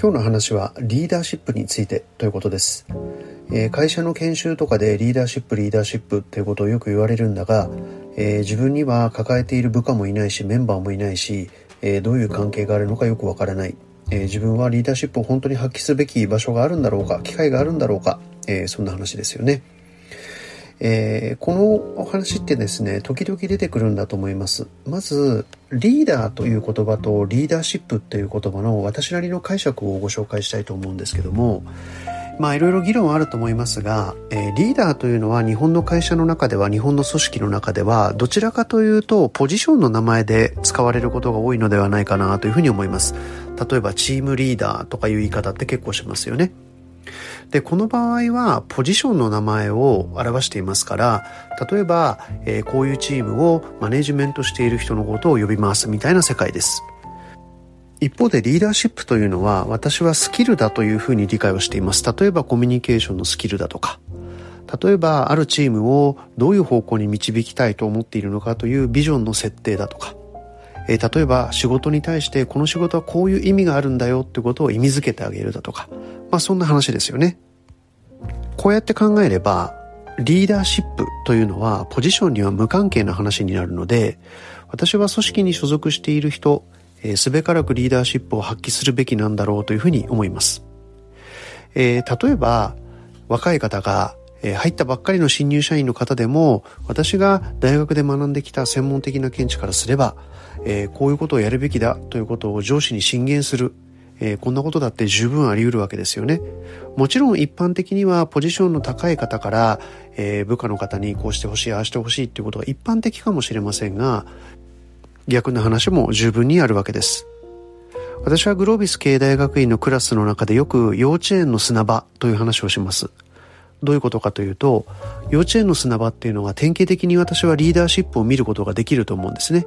今日の話はリーダーシップについてということです、えー、会社の研修とかでリーダーシップリーダーシップっていうことをよく言われるんだが、えー、自分には抱えている部下もいないしメンバーもいないし、えー、どういう関係があるのかよくわからない、え自分はリーダーシップを本当に発揮すべき場所があるんだろうか機会があるんだろうか、えそんな話ですよね。えー、このお話ってですね時々出てくるんだと思います。まずリーダーという言葉とリーダーシップっていう言葉の私なりの解釈をご紹介したいと思うんですけどもまあいろいろ議論はあると思いますが、えー、リーダーというのは日本の会社の中では日本の組織の中ではどちらかというとポジションの名前で使われることが多いのではないかなというふうに思います。例えばチームリーダーとかいう言い方って結構しますよね。で、この場合はポジションの名前を表していますから、例えば、えー、こういうチームをマネジメントしている人のことを呼びますみたいな世界です。一方でリーダーシップというのは私はスキルだというふうに理解をしています。例えばコミュニケーションのスキルだとか、例えばあるチームをどういう方向に導きたいと思っているのかというビジョンの設定だとか、えー、例えば仕事に対してこの仕事はこういう意味があるんだよってことを意味づけてあげるだとか、まあそんな話ですよね。こうやって考えれば、リーダーシップというのはポジションには無関係な話になるので、私は組織に所属している人、えー、すべからくリーダーシップを発揮するべきなんだろうというふうに思います。えー、例えば、若い方がえ入ったばっかりの新入社員の方でも、私が大学で学んできた専門的な見地からすれば、え、こういうことをやるべきだということを上司に進言する、え、こんなことだって十分あり得るわけですよね。もちろん一般的にはポジションの高い方から、え、部下の方にこうしてほしい、ああしてほしいっていうことが一般的かもしれませんが、逆の話も十分にあるわけです。私はグロービス経営大学院のクラスの中でよく幼稚園の砂場という話をします。どういうことかというと、幼稚園の砂場っていうのは典型的に私はリーダーシップを見ることができると思うんですね。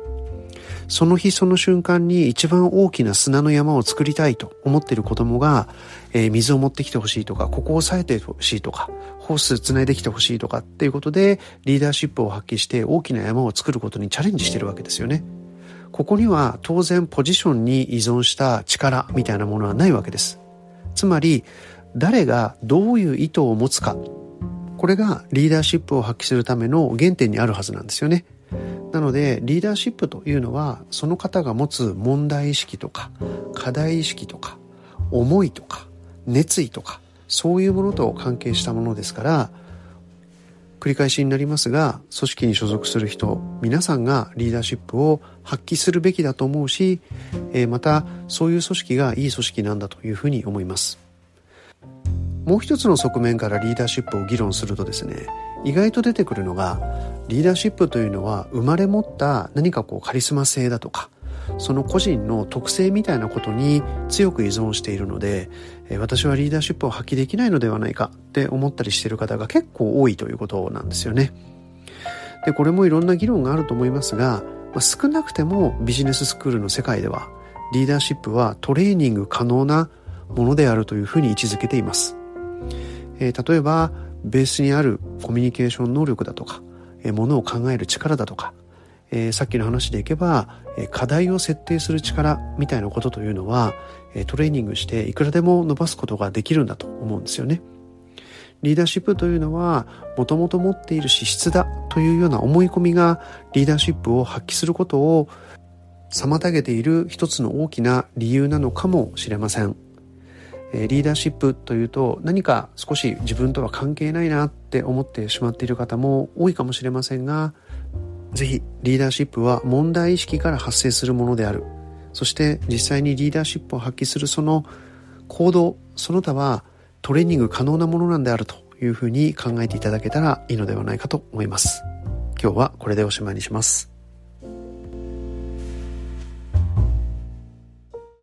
その日その瞬間に一番大きな砂の山を作りたいと思っている子供が、えー、水を持ってきてほしいとか、ここを押さえてほしいとか、ホース繋いできてほしいとかっていうことで、リーダーシップを発揮して大きな山を作ることにチャレンジしてるわけですよね。ここには当然ポジションに依存した力みたいなものはないわけです。つまり、誰がどういう意図を持つか。これがリーダーシップを発揮するための原点にあるはずなんですよね。なのでリーダーシップというのはその方が持つ問題意識とか課題意識とか思いとか熱意とかそういうものと関係したものですから繰り返しになりますが組織に所属する人皆さんがリーダーシップを発揮するべきだと思うしまたそういう組織がいい組織なんだというふうに思います。もう一つの側面からリーダーシップを議論するとですね意外と出てくるのがリーダーシップというのは生まれ持った何かこうカリスマ性だとかその個人の特性みたいなことに強く依存しているので私はリーダーシップを発揮できないのではないかって思ったりしている方が結構多いということなんですよね。でこれもいろんな議論があると思いますが、まあ、少なくてもビジネススクールの世界ではリーダーシップはトレーニング可能なものであるというふうに位置づけています。えー、例えばベースにあるコミュニケーション能力だとか、えー、ものを考える力だとか、えー、さっきの話でいけば、えー、課題を設定する力みたいなことというのは、えー、トレーニングしていくらでも伸ばすことができるんだと思うんですよね。リーダーシップというのは、もともと持っている資質だというような思い込みがリーダーシップを発揮することを妨げている一つの大きな理由なのかもしれません。えリーダーシップというと何か少し自分とは関係ないなって思ってしまっている方も多いかもしれませんがぜひリーダーシップは問題意識から発生するものである。そして実際にリーダーシップを発揮するその行動その他はトレーニング可能なものなんであるというふうに考えていただけたらいいのではないかと思います。今日はこれでおしまいにします。